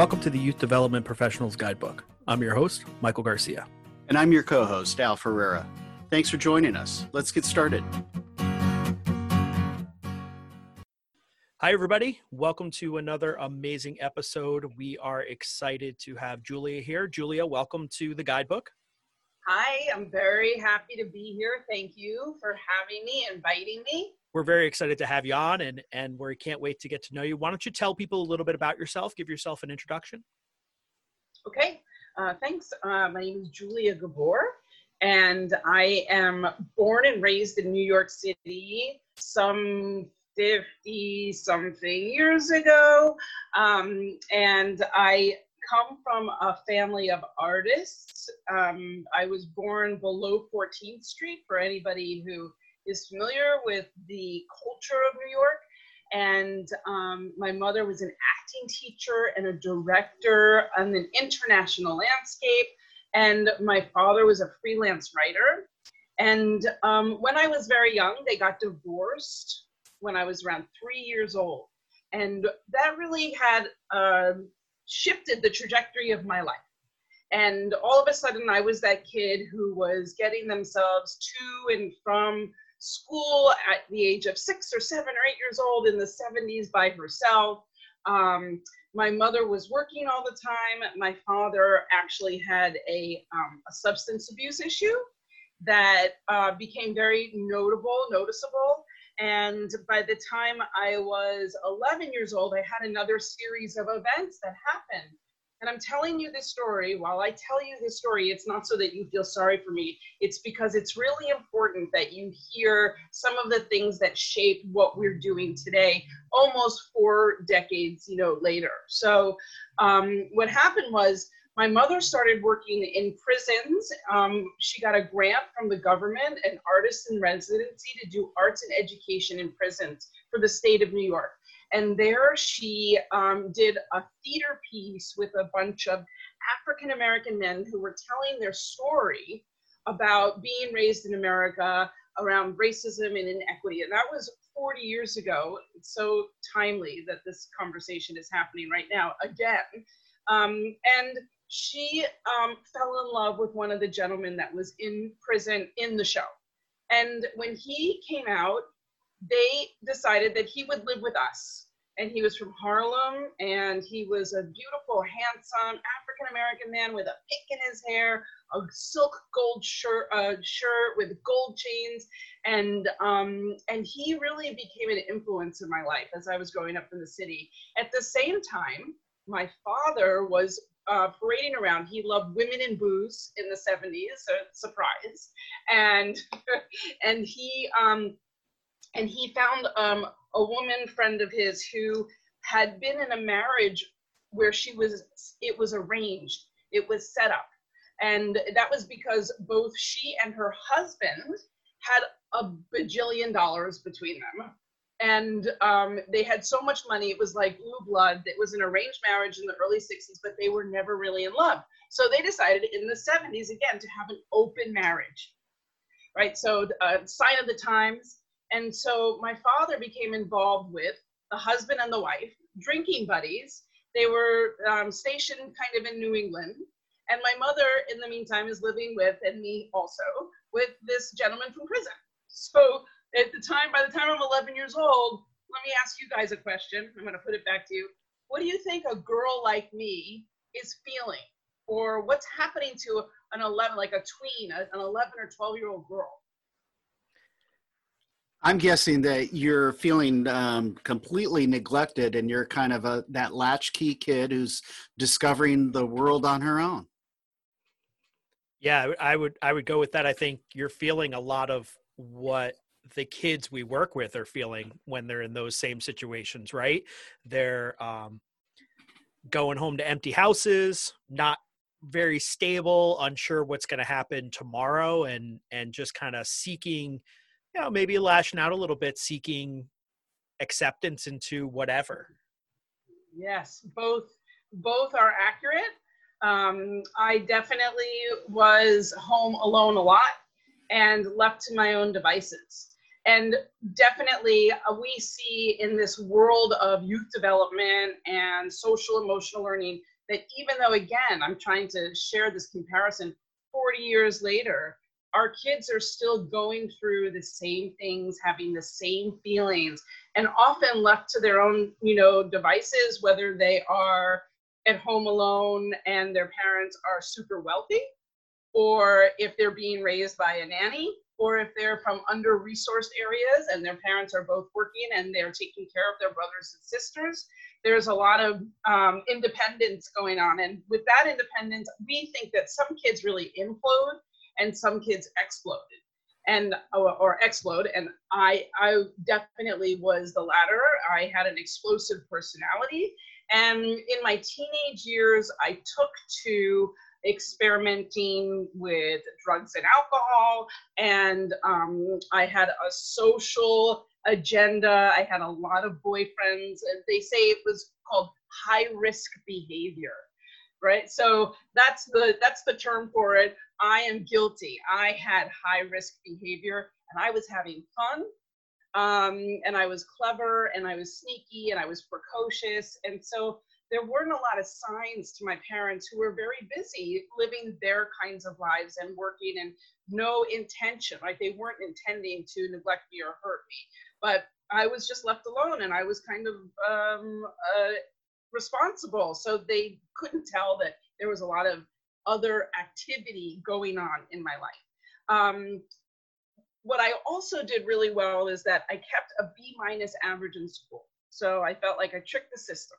Welcome to the Youth Development Professionals Guidebook. I'm your host, Michael Garcia. And I'm your co host, Al Ferreira. Thanks for joining us. Let's get started. Hi, everybody. Welcome to another amazing episode. We are excited to have Julia here. Julia, welcome to the Guidebook. Hi, I'm very happy to be here. Thank you for having me, inviting me. We're very excited to have you on and, and we can't wait to get to know you. Why don't you tell people a little bit about yourself? Give yourself an introduction. Okay, uh, thanks. Uh, my name is Julia Gabor, and I am born and raised in New York City some 50 something years ago. Um, and I come from a family of artists. Um, I was born below 14th Street for anybody who is familiar with the culture of New York. And um, my mother was an acting teacher and a director on an international landscape. And my father was a freelance writer. And um, when I was very young, they got divorced when I was around three years old. And that really had uh, shifted the trajectory of my life. And all of a sudden, I was that kid who was getting themselves to and from school at the age of six or seven or eight years old in the 70s by herself. Um, my mother was working all the time. My father actually had a, um, a substance abuse issue that uh, became very notable, noticeable. And by the time I was 11 years old, I had another series of events that happened. And I'm telling you this story. While I tell you this story, it's not so that you feel sorry for me. It's because it's really important that you hear some of the things that shape what we're doing today, almost four decades, you know, later. So um, what happened was my mother started working in prisons. Um, she got a grant from the government, an artist in residency, to do arts and education in prisons for the state of New York. And there she um, did a theater piece with a bunch of African American men who were telling their story about being raised in America around racism and inequity. And that was 40 years ago. It's so timely that this conversation is happening right now again. Um, and she um, fell in love with one of the gentlemen that was in prison in the show. And when he came out, they decided that he would live with us. And he was from Harlem, and he was a beautiful, handsome African American man with a pick in his hair, a silk gold shirt, uh, shirt with gold chains, and um, and he really became an influence in my life as I was growing up in the city. At the same time, my father was uh, parading around. He loved women and booze in the 70s, so surprise. And and he um, and he found um, a woman friend of his who had been in a marriage where she was it was arranged, it was set up, and that was because both she and her husband had a bajillion dollars between them. And um, they had so much money it was like blue blood it was an arranged marriage in the early 60s but they were never really in love. So they decided in the 70s again to have an open marriage. Right? So uh, sign of the times and so my father became involved with the husband and the wife drinking buddies they were um, stationed kind of in new england and my mother in the meantime is living with and me also with this gentleman from prison so at the time, by the time I'm 11 years old, let me ask you guys a question. I'm going to put it back to you. What do you think a girl like me is feeling? Or what's happening to an 11, like a tween, an 11 or 12 year old girl? I'm guessing that you're feeling um, completely neglected and you're kind of a that latchkey kid who's discovering the world on her own. Yeah, I would I would go with that. I think you're feeling a lot of what the kids we work with are feeling when they're in those same situations, right? They're um, going home to empty houses, not very stable, unsure what's going to happen tomorrow, and and just kind of seeking, you know, maybe lashing out a little bit, seeking acceptance into whatever. Yes, both both are accurate. Um, I definitely was home alone a lot and left to my own devices And definitely, uh, we see in this world of youth development and social emotional learning that even though, again, I'm trying to share this comparison 40 years later, our kids are still going through the same things, having the same feelings, and often left to their own, you know, devices, whether they are at home alone and their parents are super wealthy, or if they're being raised by a nanny, or if they're from under resourced areas and their parents are both working and they're taking care of their brothers and sisters. There's a lot of um, independence going on. And with that independence, we think that some kids really implode and some kids exploded. And or, or, explode and i i definitely was the latter. I had an explosive personality. And in my teenage years i took to experimenting with drugs and alcohol and um, i had a social agenda. I had a lot of boyfriends and they say it was called high risk behavior right? So that's the that's the term for it. I am guilty. I had high risk behavior and i was having fun um, and i was clever and i was sneaky and i was precocious. And so there weren't a lot of signs to my parents who were very busy living their kinds of lives and working and no intention. Right they weren't intending to neglect me or hurt me but i was just left alone and i was kind of um, uh, responsible. So they couldn't tell that there was a lot of other activity going on in my life. Um, what I also did really well is that I kept a B minus average in school. So I felt like I tricked the system.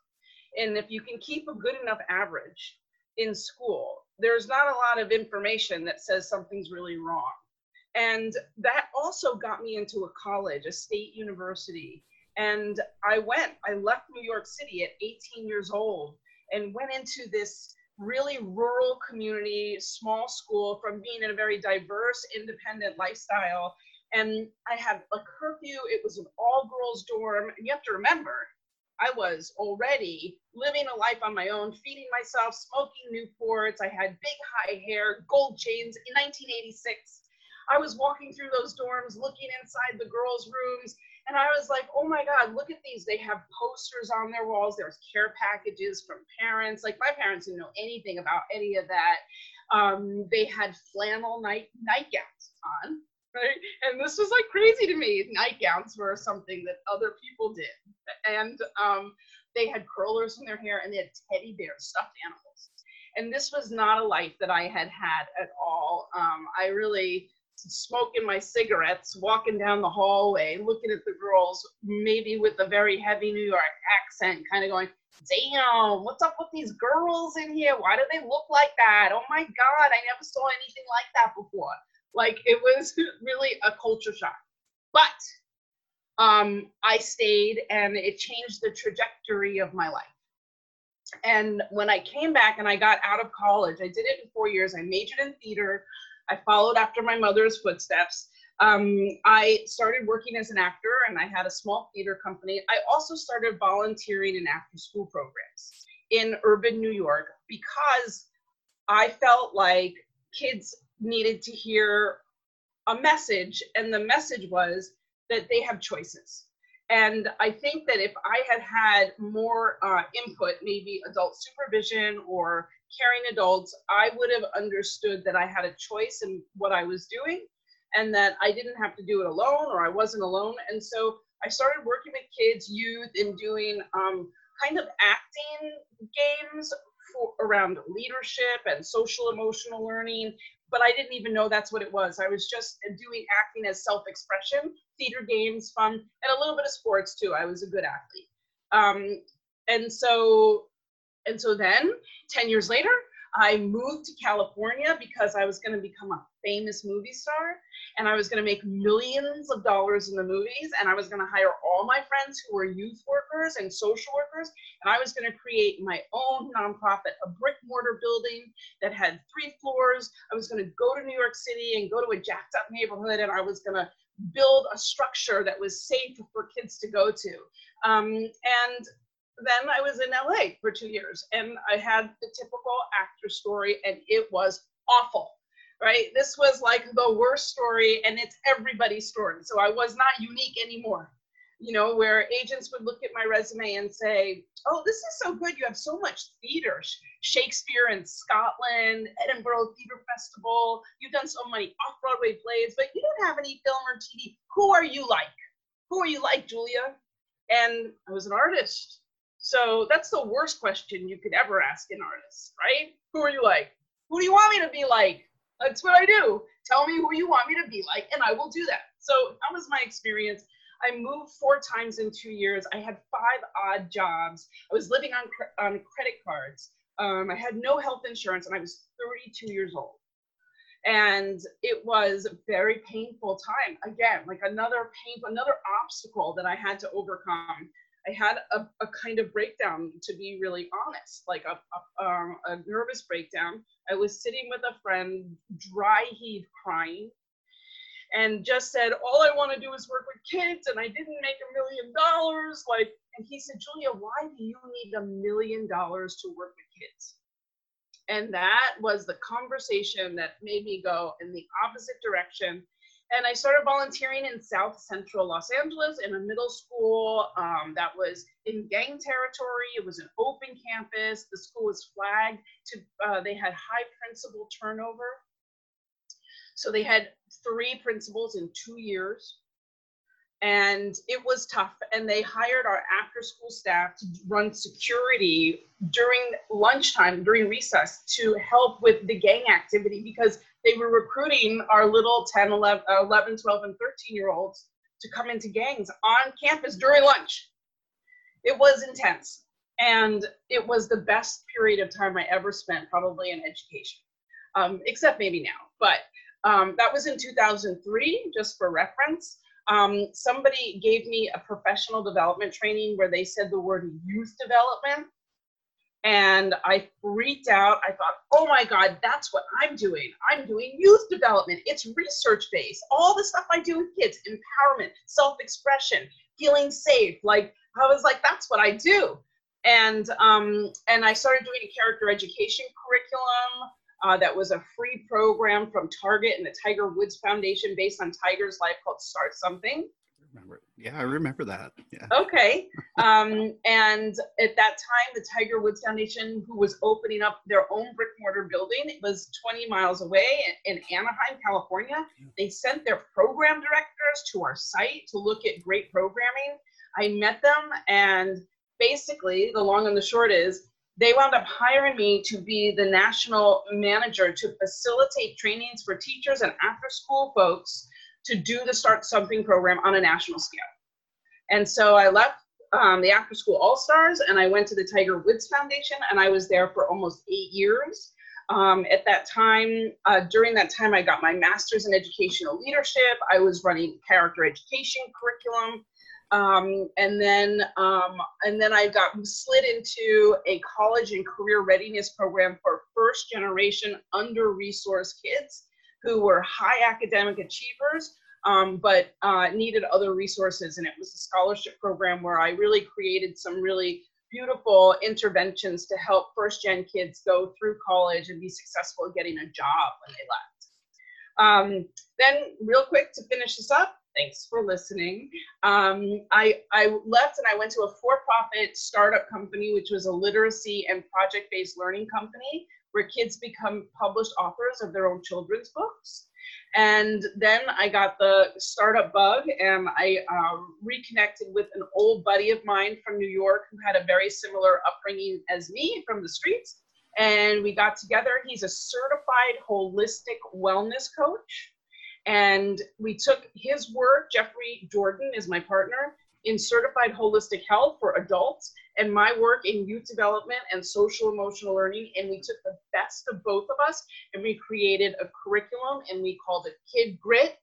And if you can keep a good enough average in school, there's not a lot of information that says something's really wrong. And that also got me into a college, a state university, and I went, I left New York City at 18 years old and went into this really rural community, small school from being in a very diverse, independent lifestyle. And I had a curfew, it was an all girls dorm. And you have to remember, I was already living a life on my own, feeding myself, smoking Newports. I had big high hair, gold chains in 1986. I was walking through those dorms, looking inside the girls' rooms, and I was like, oh my God, look at these. They have posters on their walls. There's care packages from parents. Like my parents didn't know anything about any of that. Um, they had flannel night nightgowns on, right? And this was like crazy to me. Nightgowns were something that other people did. And um, they had curlers in their hair and they had teddy bears, stuffed animals. And this was not a life that I had had at all. Um, I really smoking my cigarettes, walking down the hallway, looking at the girls, maybe with a very heavy New York accent, kind of going, damn, what's up with these girls in here? Why do they look like that? Oh my God, I never saw anything like that before. Like it was really a culture shock. But um, I stayed and it changed the trajectory of my life. And when I came back and I got out of college, I did it in four years. I majored in theater. I followed after my mother's footsteps. Um, I started working as an actor and I had a small theater company. I also started volunteering in after school programs in urban New York because I felt like kids needed to hear a message, and the message was that they have choices. And I think that if I had had more uh, input, maybe adult supervision or caring adults, I would have understood that I had a choice in what I was doing and that I didn't have to do it alone or I wasn't alone. And so I started working with kids, youth, and doing um, kind of acting games for, around leadership and social emotional learning. But I didn't even know that's what it was. I was just doing acting as self expression, theater games, fun, and a little bit of sports too. I was a good athlete. Um, and so and so then 10 years later, I moved to California because I was going to become a famous movie star and I was going to make millions of dollars in the movies and I was going to hire all my friends who were youth workers and social workers and I was going to create my own nonprofit, a brick mortar building that had three floors. I was going to go to New York City and go to a jacked up neighborhood and I was going to build a structure that was safe for kids to go to. Um, and then I was in LA for two years and I had the typical actor story and it was awful. right? This was like the worst story, and it's everybody's story. So I was not unique anymore. You know, where agents would look at my resume and say, "Oh, this is so good. You have so much theater, Shakespeare in Scotland, Edinburgh Theater Festival. You've done so many off-Broadway plays, but you don't have any film or TV. Who are you like? Who are you like, Julia?" And I was an artist. So that's the worst question you could ever ask an artist, right? Who are you like? Who do you want me to be like? That's what I do. Tell me who you want me to be like, and I will do that. So that was my experience. I moved four times in two years. I had five odd jobs. I was living on, on credit cards. Um, I had no health insurance, and I was 32 years old. And it was a very painful time. Again, like another pain, another obstacle that I had to overcome. I had a, a kind of breakdown, to be really honest, like a, a, um, a nervous breakdown. I was sitting with a friend, dry heaved, crying, and just said, All I want to do is work with kids, and I didn't make a million dollars. Like, and he said, Julia, why do you need a million dollars to work with kids? And that was the conversation that made me go in the opposite direction and I started volunteering in South Central Los Angeles in a middle school um, that was in gang territory. It was an open campus. The school was flagged. To uh, they had high principal turnover, so they had three principals in two years, and it was tough. And they hired our after-school staff to run security during lunchtime, during recess, to help with the gang activity because they were recruiting our little 10, 11, 11 12, and 13 year olds to come into gangs on campus during lunch. It was intense. And it was the best period of time I ever spent, probably in education, um, except maybe now. But um, that was in 2003, just for reference. Um, somebody gave me a professional development training where they said the word youth development and I freaked out. I thought, oh my God, that's what I'm doing. I'm doing youth development. It's research based. All the stuff I do with kids, empowerment, self expression, feeling safe. Like, I was like, that's what I do. And, um, and I started doing a character education curriculum. Uh, that was a free program from Target and the Tiger Woods Foundation based on Tiger's life called Start Something remember. Yeah, I remember that. Yeah. Okay. Um, and at that time, the Tiger Woods Foundation, who was opening up their own brick mortar building, it was 20 miles away in Anaheim, California. They sent their program directors to our site to look at great programming. I met them, and basically, the long and the short is, they wound up hiring me to be the national manager to facilitate trainings for teachers and after school folks to do the Start Something program on a national scale. And so I left um, the After School All Stars and I went to the Tiger Woods Foundation and I was there for almost eight years. Um, at that time, uh, during that time, I got my master's in educational leadership. I was running character education curriculum. Um, and then um, and then I got slid into a college and career readiness program for first generation under resourced kids who were high academic achievers, um, but uh, needed other resources. And it was a scholarship program where I really created some really beautiful interventions to help first gen kids go through college and be successful at getting a job when they left. Um, then, real quick to finish this up, thanks for listening. Um, I, I left and I went to a for profit startup company, which was a literacy and project based learning company where kids become published authors of their own children's books. And then I got the startup bug and I uh, reconnected with an old buddy of mine from New York who had a very similar upbringing as me from the streets. And we got together. He's a certified holistic wellness coach. And we took his work, Jeffrey Jordan is my partner, in certified holistic health for adults and my work in youth development and social emotional learning. And we took the best of both of us and we created a curriculum and we called it Kid Grit.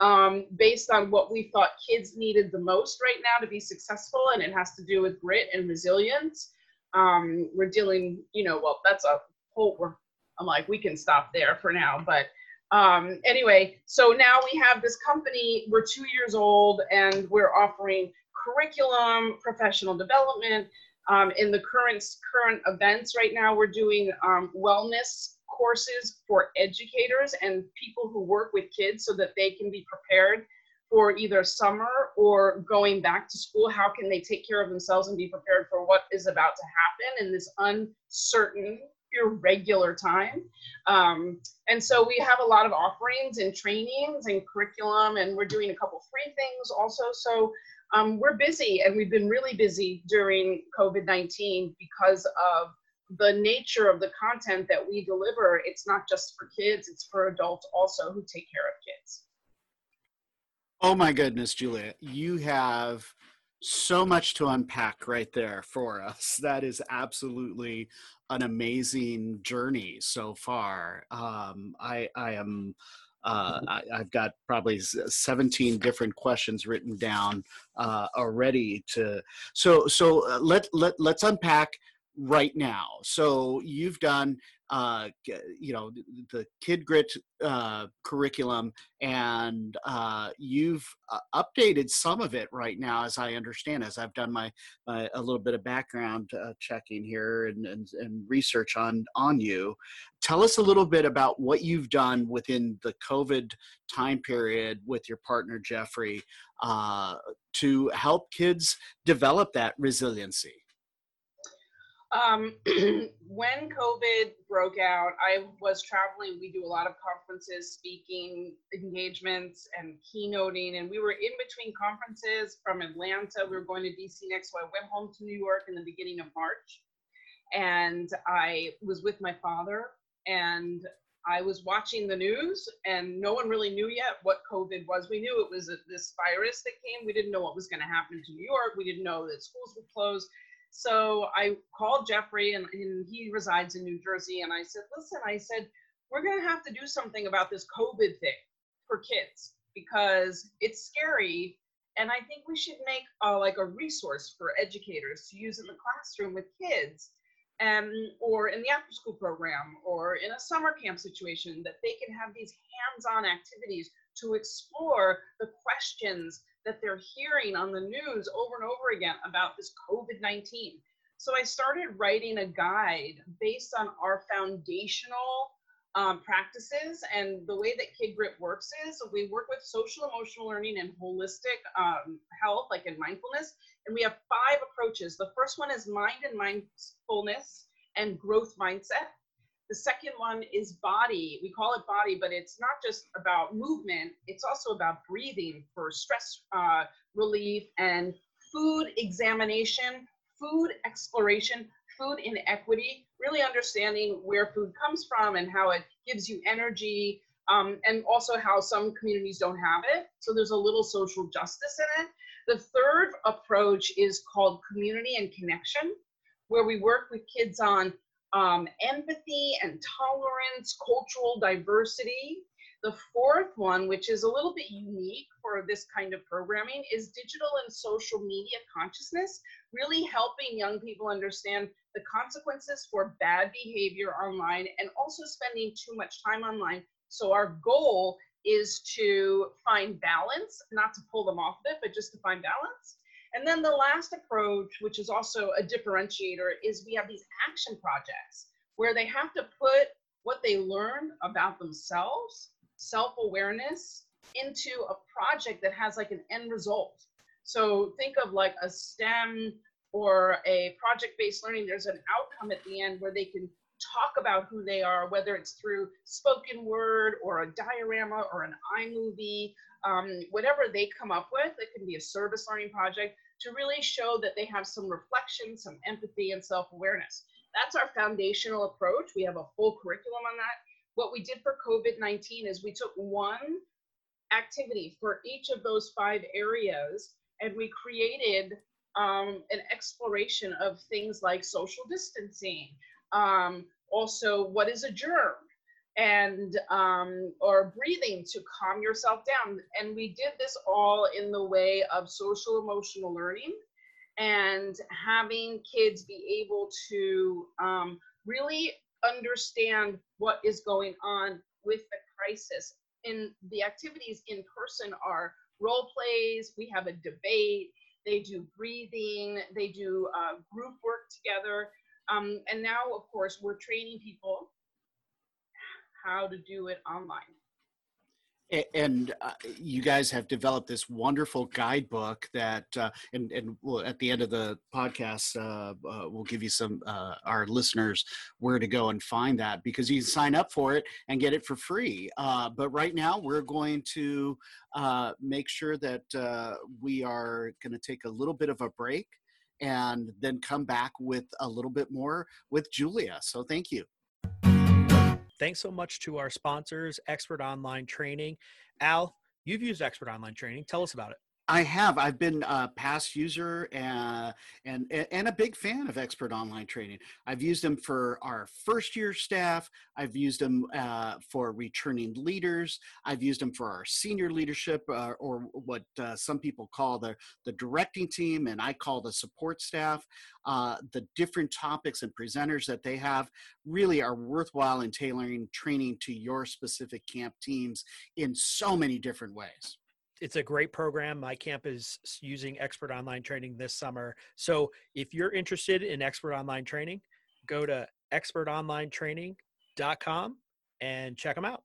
Um, based on what we thought kids needed the most right now to be successful, and it has to do with grit and resilience. Um, we're dealing, you know, well, that's a whole. I'm like, we can stop there for now, but um, anyway, so now we have this company. We're two years old, and we're offering curriculum, professional development. Um, in the current current events right now, we're doing um, wellness courses for educators and people who work with kids so that they can be prepared for either summer or going back to school. How can they take care of themselves and be prepared for what is about to happen in this uncertain, irregular time? Um, and so we have a lot of offerings and trainings and curriculum, and we're doing a couple free things also. So um, we're busy, and we've been really busy during COVID 19 because of the nature of the content that we deliver, it's not just for kids, it's for adults also who take care of kids. Oh my goodness, Julia, you have so much to unpack right there for us. That is absolutely an amazing journey so far. Um, I, I am. Uh, I, have got probably 17 different questions written down uh, already. To so so uh, let let let's unpack right now. So you've done, uh, you know, the Kid Grit uh, curriculum, and uh, you've uh, updated some of it right now, as I understand. As I've done my a little bit of background uh, checking here and, and, and research on on you. Tell us a little bit about what you've done within the COVID time period with your partner Jeffrey uh, to help kids develop that resiliency. Um, when COVID broke out, I was traveling. We do a lot of conferences, speaking engagements, and keynoting. And we were in between conferences from Atlanta. We were going to DC next. So I went home to New York in the beginning of March. And I was with my father. And I was watching the news, and no one really knew yet what COVID was. We knew it was this virus that came. We didn't know what was going to happen to New York. We didn't know that schools would close so I called Jeffrey, and, and he resides in New Jersey. And I said, listen, I said, we're going to have to do something about this COVID thing for kids because it's scary. And I think we should make uh, like a resource for educators to use in the classroom with kids um, or in the after school program or in a summer camp situation that they can have these hands-on activities to explore the questions that they're hearing on the news over and over again about this COVID 19. So I started writing a guide based on our foundational um, practices. And the way that Kid Grit works is we work with social emotional learning and holistic um, health, like in mindfulness. And we have five approaches. The first one is mind and mindfulness and growth mindset. The second one is body. We call it body, but it's not just about movement, it's also about breathing for stress uh, relief and food examination, food exploration, food inequity, really understanding where food comes from and how it gives you energy, um, and also how some communities don't have it. So there's a little social justice in it. The third approach is called community and connection, where we work with kids on um, empathy and tolerance, cultural diversity. The fourth one, which is a little bit unique for this kind of programming, is digital and social media consciousness, really helping young people understand the consequences for bad behavior online and also spending too much time online. So, our goal is to find balance, not to pull them off of it, but just to find balance. And then the last approach, which is also a differentiator, is we have these action projects where they have to put what they learn about themselves, self awareness, into a project that has like an end result. So think of like a STEM or a project based learning, there's an outcome at the end where they can talk about who they are, whether it's through spoken word or a diorama or an iMovie, um, whatever they come up with. It can be a service learning project to really show that they have some reflection, some empathy, and self awareness. That's our foundational approach. We have a full curriculum on that. What we did for COVID 19 is we took one activity for each of those five areas and we created um, an exploration of things like social distancing, um, also what is a germ, and um, or breathing to calm yourself down. And we did this all in the way of social emotional learning and having kids be able to um, really understand what is going on with the crisis. And the activities in person are role plays, we have a debate, they do breathing, they do uh, group work together. Um, and now, of course, we're training people how to do it online. And uh, you guys have developed this wonderful guidebook that uh, and and we'll, at the end of the podcast uh, uh we'll give you some uh, our listeners where to go and find that because you can sign up for it and get it for free. Uh, but right now we're going to make sure that we are going to take a little bit of a break and then come back with a little bit more with julia. So thank you Thanks so much to our sponsors, Expert Online Training. Al, you've used Expert Online Training. Tell us about it. I have. I've been a past user and, and and a big fan of Expert Online Training. I've used them for our first year staff. I've used them uh, for returning leaders. I've used them for our senior leadership, uh, or what uh, some people call the the directing team, and I call the support staff. Uh, the different topics and presenters that they have really are worthwhile in tailoring training to your specific camp teams in so many different ways it's a great program. My camp is using expert online training this summer. So if you're interested in expert online training, go to expertonlinetraining.com and check them out.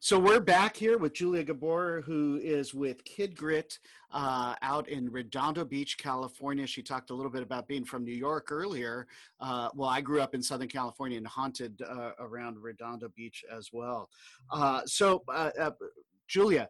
So we're back here with Julia Gabor, who is with Kid Grit uh, out in Redondo Beach, California. She talked a little bit about being from New York earlier. Uh, well, I grew up in Southern California and haunted uh, around Redondo Beach as well. Uh, so, uh, uh, Julia,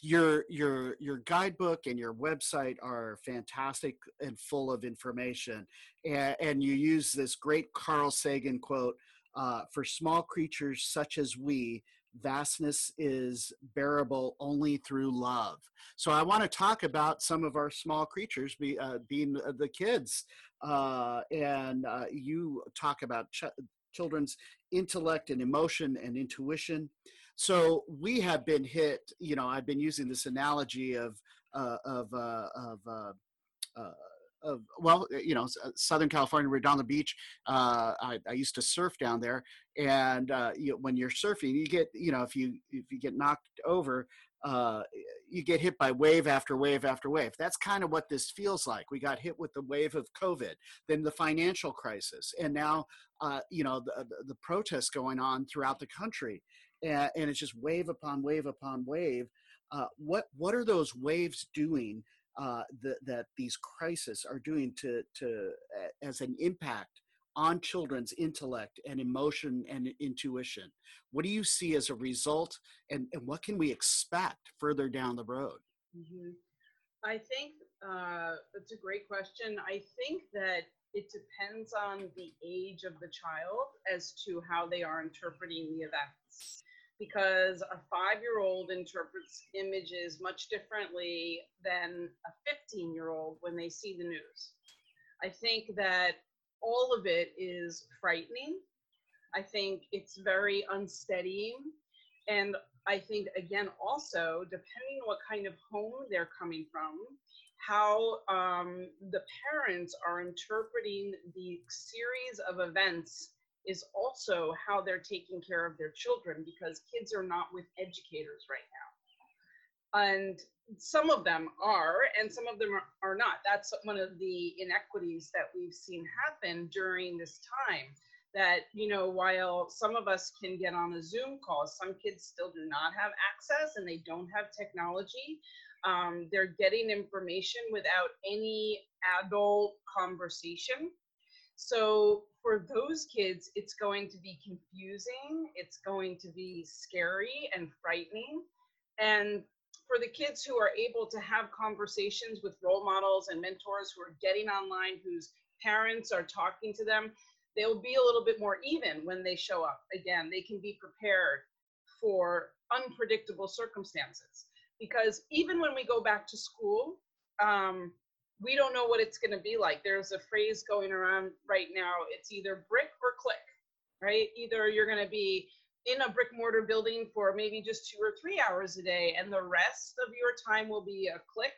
your your your guidebook and your website are fantastic and full of information and, and you use this great carl sagan quote uh, for small creatures such as we vastness is bearable only through love. So i want to talk about some of our small creatures be, uh, being the kids uh, and uh, you talk about ch- children's intellect and emotion and intuition so we have been hit. You know, I've been using this analogy of uh, of uh, of. Uh, uh of well, you know, uh, Southern California, Redondo Beach. Uh, I, I, used to surf down there, and uh, you, when you're surfing, you get, you know, if you if you get knocked over, uh, you get hit by wave after wave after wave. That's kind of what this feels like. We got hit with the wave of COVID, then the financial crisis, and now, uh, you know, the, the protests going on throughout the country and, and it's just wave upon wave upon wave. Uh, what what are those waves doing uh, that that these crises are doing to to as an impact on children's intellect and emotion and intuition? What do you see as a result, and, and what can we expect further down the road? Mm-hmm. I think uh, that's a great question. I think that it depends on the age of the child as to how they are interpreting the events because a five year old interprets images much differently than a 15 year old when they see the news. I think that all of it is frightening. I think it's very unsteadying. And I think, again, also, depending on what kind of home they're coming from, how um, the parents are interpreting the series of events is also how they're taking care of their children because kids are not with educators right now. And some of them are, and some of them are, are not. That's one of the inequities that we've seen happen during this time. That, you know, while some of us can get on a Zoom call, some kids still do not have access and they don't have technology. Um, they're getting information without any adult conversation. So for those kids, it's going to be confusing, it's going to be scary and frightening. And for the kids who are able to have conversations with role models and mentors who are getting online, whose parents are talking to them, they'll be a little bit more even when they show up. Again, they can be prepared for unpredictable circumstances. Because even when we go back to school, um, we don't know what it's going to be like. There's a phrase going around right now. It's either brick or click, right? Either you're going to be in a brick mortar building for maybe just two or three hours a day, and the rest of your time will be a click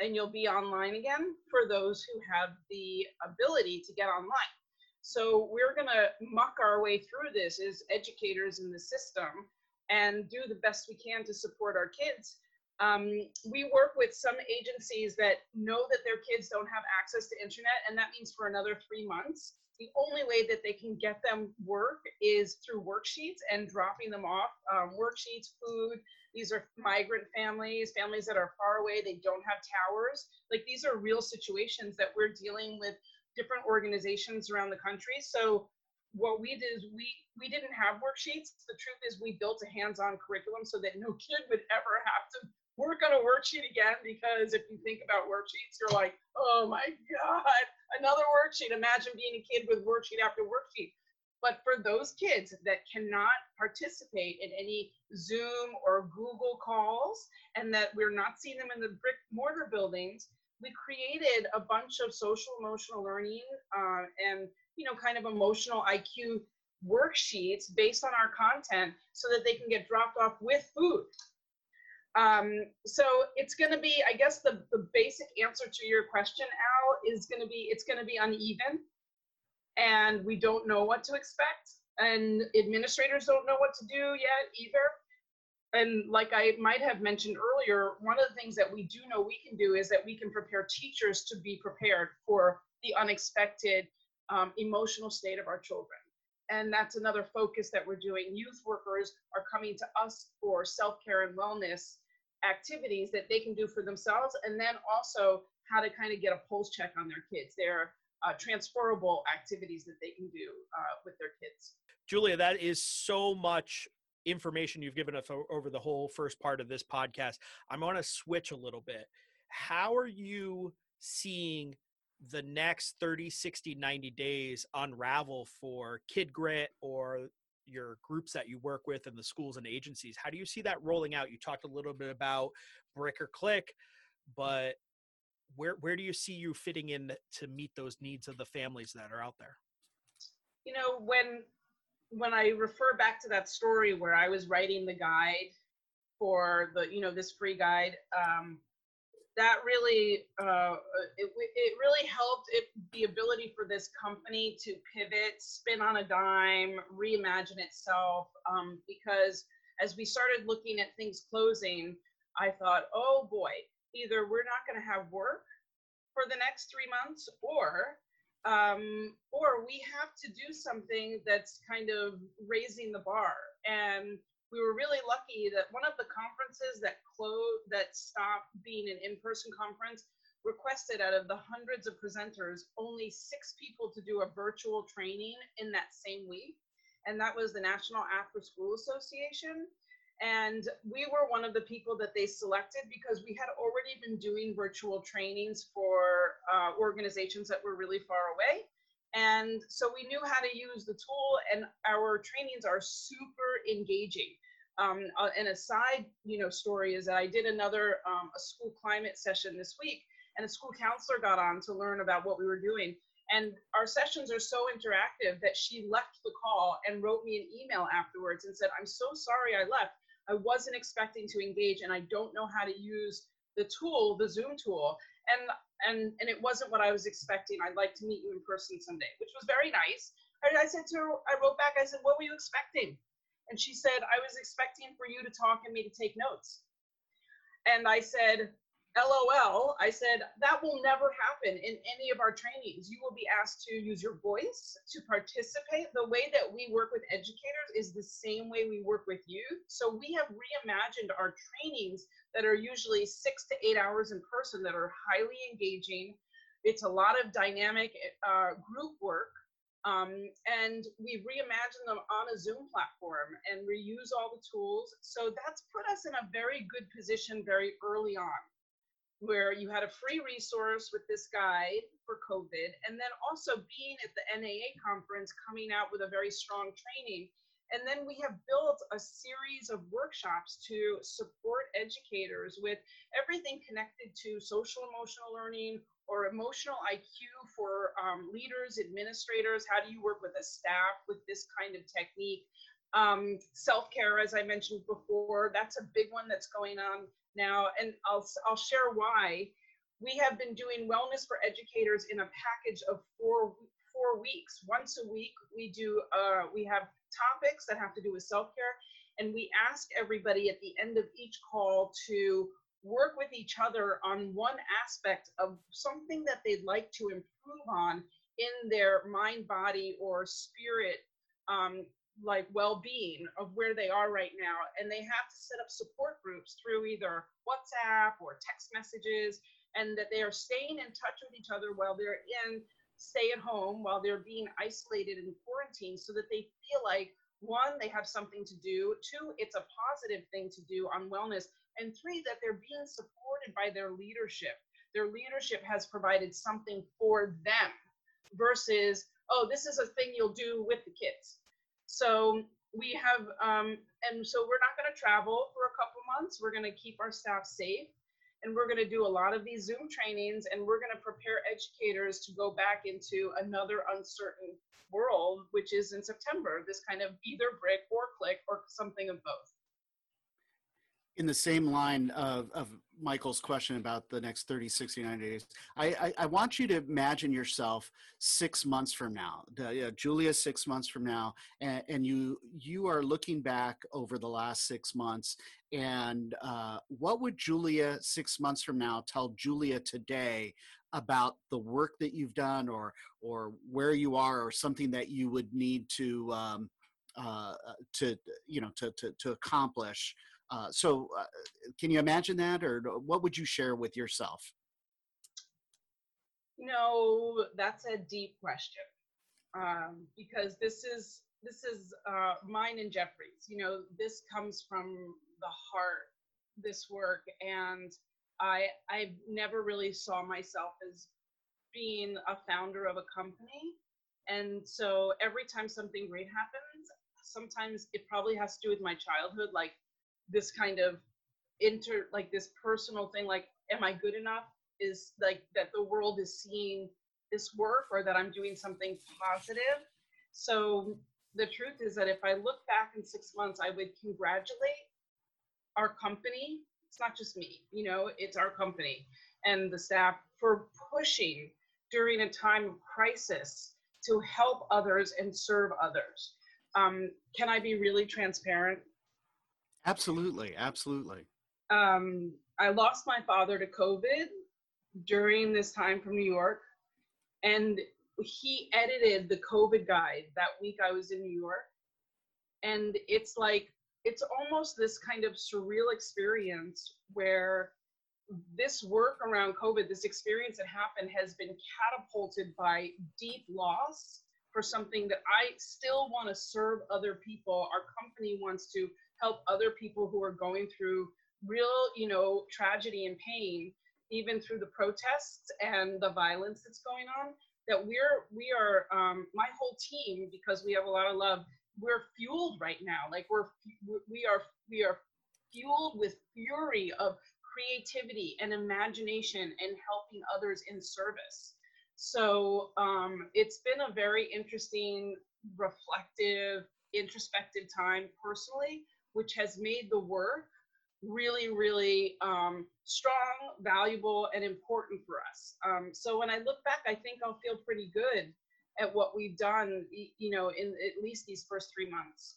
and you'll be online again for those who have the ability to get online. So we're going to muck our way through this as educators in the system and do the best we can to support our kids Um, we work with some agencies that know that their kids don't have access to internet, and that means for another three months. The only way that they can get them work is through worksheets and dropping them off. Um, worksheets, food. These are migrant families, families that are far away. They don't have towers. Like these are real situations that we're dealing with different organizations around the country. So what we did is we we didn't have worksheets. The truth is we built a hands-on curriculum so that no kid would ever have to work on a worksheet again because if you think about worksheets, you're like, oh my God, another worksheet. Imagine being a kid with worksheet after worksheet. But for those kids that cannot participate in any Zoom or Google calls and that we're not seeing them in the brick mortar buildings, we created a bunch of social emotional learning uh, and you know kind of emotional IQ worksheets based on our content so that they can get dropped off with food. Um, so it's going to be, I guess, the, the basic answer to your question, Al, is going to be it's going to be uneven, and we don't know what to expect, and administrators don't know what to do yet either. And like I might have mentioned earlier, one of the things that we do know we can do is that we can prepare teachers to be prepared for the unexpected um, emotional state of our children. And that's another focus that we're doing. Youth workers are coming to us for self care and wellness activities that they can do for themselves, and then also how to kind of get a pulse check on their kids. They're uh, transferable activities that they can do uh, with their kids. Julia, that is so much information you've given us over the whole first part of this podcast, I'm going to switch a little bit. How are you seeing the next 30, 60, 90 days unravel for Kid Grit or your groups that you work with and the schools and agencies? How do you see that rolling out? You talked a little bit about Brick or Click, but where where do you see you fitting in to meet those needs of the families that are out there? You know, when when I refer back to that story where I was writing the guide for the, you know, this free guide, um, that really, uh, it, it really helped it, the ability for this company to pivot, spin on a dime, reimagine itself. Um, because as we started looking at things closing, I thought, oh boy, either we're not going to have work for the next three months or um, or we have to do something that's kind of raising the bar. And we were really lucky that one of the conferences that closed, that stopped being an in-person conference, requested out of the hundreds of presenters only six people to do a virtual training in that same week, and that was the National After School Association. And we were one of the people that they selected because we had already been doing virtual trainings for uh, organizations that were really far away. And so we knew how to use the tool, and our trainings are super engaging. Um, uh, and a side, you know, story is that I did another um, a school climate session this week, and a school counselor got on to learn about what we were doing. And our sessions are so interactive that she left the call and wrote me an email afterwards and said, "I'm so sorry I left. I wasn't expecting to engage and I don't know how to use the tool, the Zoom tool. And and and it wasn't what I was expecting. I'd like to meet you in person someday, which was very nice. And I said to her, I wrote back, I said, What were you expecting? And she said, I was expecting for you to talk and me to take notes. And I said, LOL, I said, that will never happen in any of our trainings. You will be asked to use your voice to participate. The way that we work with educators is the same way we work with youth. So we have reimagined our trainings that are usually six to eight hours in person that are highly engaging. It's a lot of dynamic uh, group work. Um, and we reimagine them on a Zoom platform and reuse all the tools. So that's put us in a very good position very early on where you had a free resource with this guide for COVID, and then also being at the NAA conference, coming out with a very strong training. And then we have built a series of workshops to support educators with everything connected to social emotional learning or emotional IQ for um, leaders, administrators. How do you work with a staff with this kind of technique? Um, Self care, as I mentioned before, that's a big one that's going on now, and I'll, I'll share why. We have been doing wellness for educators in a package of four, four weeks. Once a week, we do, uh, we have topics that have to do with self-care, and we ask everybody at the end of each call to work with each other on one aspect of something that they'd like to improve on in their mind, body, or spirit, um, like well-being of where they are right now. And they have to set up support groups through either WhatsApp or text messages, and that they are staying in touch with each other while they're in stay at home, while they're being isolated and quarantined, so that they feel like one, they have something to do. Two, it's a positive thing to do on wellness. And three, that they're being supported by their leadership. Their leadership has provided something for them versus, oh, this is a thing you'll do with the kids. So we have, um, and so we're not going to travel for a couple months. We're going to keep our staff safe. And we're going to do a lot of these Zoom trainings and we're going to prepare educators to go back into another uncertain world, which is in September, this kind of either brick or click or something of both. In the same line of, of Michael's question about the next 30, 69 days, I, I, I want you to imagine yourself six months from now, uh, Julia six months from now, and, and, you you are looking back over the last six months, and uh, what would Julia six months from now tell Julia today about the work that you've done or or where you are or something that you would need to um, uh to you know to to, to accomplish uh, so uh, can you imagine that or what would you share with yourself no that's a deep question um, because this is this is uh, mine and jeffrey's you know this comes from the heart this work and I I never really saw myself as being a founder of a company. And so every time something great happens, sometimes it probably has to do with my childhood, like this kind of inter like this personal thing, like, am I good enough? Is like that the world is seeing this work or that I'm doing something positive. So the truth is that if I look back in six months, I would congratulate our company it's not just me, you know, it's our company and the staff for pushing during a time of crisis to help others and serve others. Um, can I be really transparent? Absolutely, absolutely. Um, I lost my father to COVID during this time from New York, and he edited the COVID guide that week I was in New York. And it's like it's almost this kind of surreal experience where this work around COVID, this experience that happened, has been catapulted by deep loss for something that I still want to serve other people. Our company wants to help other people who are going through real, you know, tragedy and pain, even through the protests and the violence that's going on. That we're we are um, my whole team because we have a lot of love we're fueled right now like we're we are we are fueled with fury of creativity and imagination and helping others in service so um, it's been a very interesting reflective introspective time personally which has made the work really really um, strong valuable and important for us um, so when i look back i think i'll feel pretty good at what we've done, you know, in at least these first three months.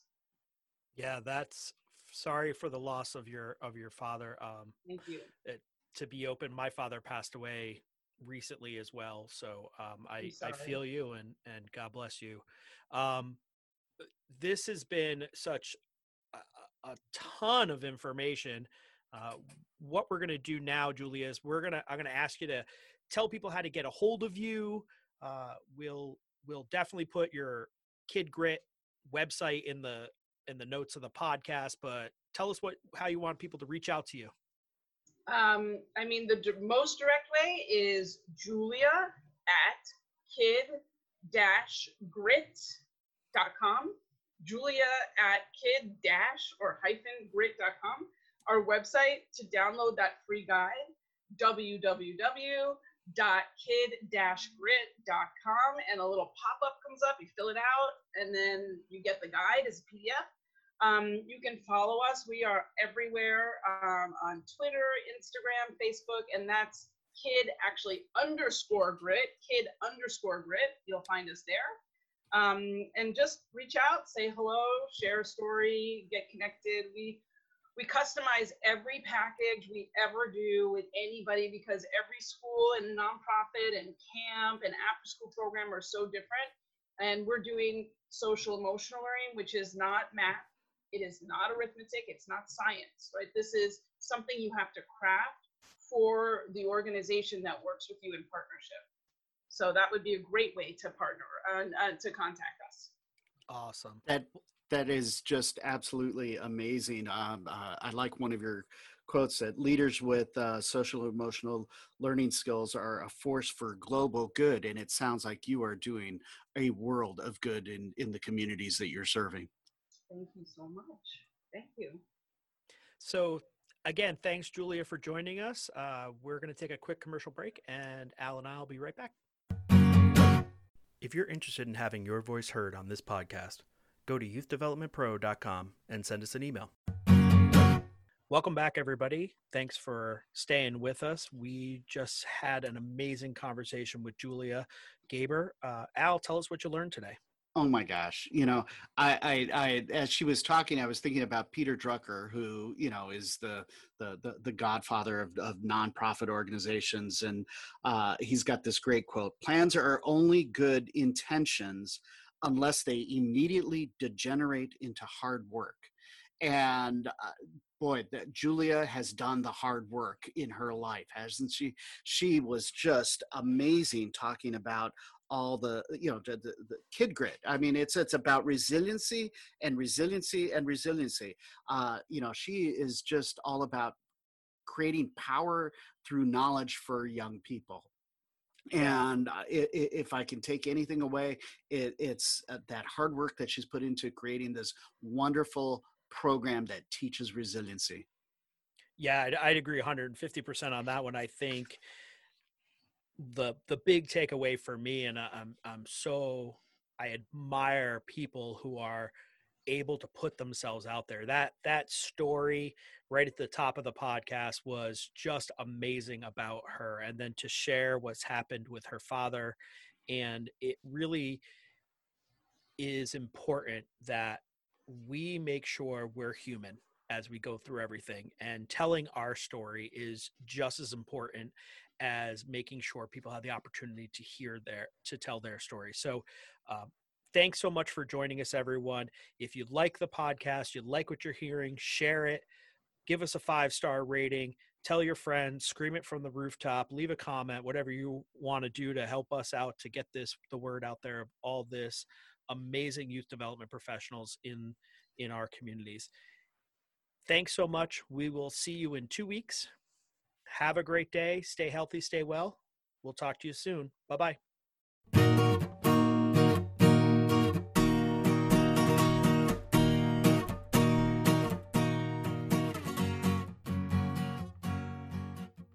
Yeah, that's sorry for the loss of your of your father. Um, Thank you. It, to be open, my father passed away recently as well, so um, I I feel you and and God bless you. Um, this has been such a, ton of information. Uh, what we're going to do now, Julia, is we're gonna I'm gonna ask you to tell people how to get a hold of you. Uh, we'll we'll definitely put your Kid Grit website in the in the notes of the podcast. But tell us what how you want people to reach out to you. Um, I mean, the d- most direct way is Julia at kid-grit.com. Julia at kid dash or hyphen grit.com. Our website to download that free guide, www kid-grit.com and a little pop-up comes up you fill it out and then you get the guide as a pdf um, you can follow us. We are everywhere um, on twitter instagram facebook and that's kid actually underscore grit kid underscore grit. You'll find us there um, and just reach out say hello share a story get connected we we customize every package we ever do with anybody because every school and nonprofit and camp and after school program are so different. And we're doing social emotional learning, which is not math, it is not arithmetic, it's not science, right? This is something you have to craft for the organization that works with you in partnership. So that would be a great way to partner and uh, to contact us. Awesome. That that is just absolutely amazing. Um, uh, I like one of your quotes that leaders with uh, social emotional learning skills are a force for global good, and it sounds like you are doing a world of good in in the communities that you're serving. Thank you so much. Thank you. So again, thanks Julia for joining us. Uh, we're going to take a quick commercial break, and Al and I will be right back. If you're interested in having your voice heard on this podcast go to youthdevelopmentpro.com and send us an email. Welcome back, everybody. Thanks for staying with us. We just had an amazing conversation with Julia Gaber. Uh, Al, tell us what you learned today. Oh my gosh! You know, I, I, I, as she was talking, I was thinking about Peter Drucker, who you know is the the the, the godfather of, of nonprofit organizations, and uh, he's got this great quote: "Plans are only good intentions unless they immediately degenerate into hard work. And uh, boy, that Julia has done the hard work in her life, hasn't she? She was just amazing talking about all the you know the, the, the, kid grit i mean it's it's about resiliency and resiliency and resiliency. Uh you know she is just all about creating power through knowledge for young people. And uh, if i can take anything away it, it's uh, that hard work that she's put into creating this wonderful program that teaches resiliency. Yeah i'd, I'd agree 150% on that one. I think the the big takeaway for me and i'm i'm so i admire people who are able to put themselves out there. That that story right at the top of the podcast was just amazing about her and then to share what's happened with her father and it really is important that we make sure we're human as we go through everything and telling our story is just as important as making sure people have the opportunity to hear their to tell their story so uh, Thanks so much for joining us, everyone. If you like the podcast, you like what you're hearing, share it, give us a five star rating, tell your friends, scream it from the rooftop, leave a comment, whatever you want to do to help us out to get this the word out there of all this amazing youth development professionals in in our communities. Thanks so much. We will see you in 2 weeks. Have a great day. Stay healthy, stay well. We'll talk to you soon. Bye-bye.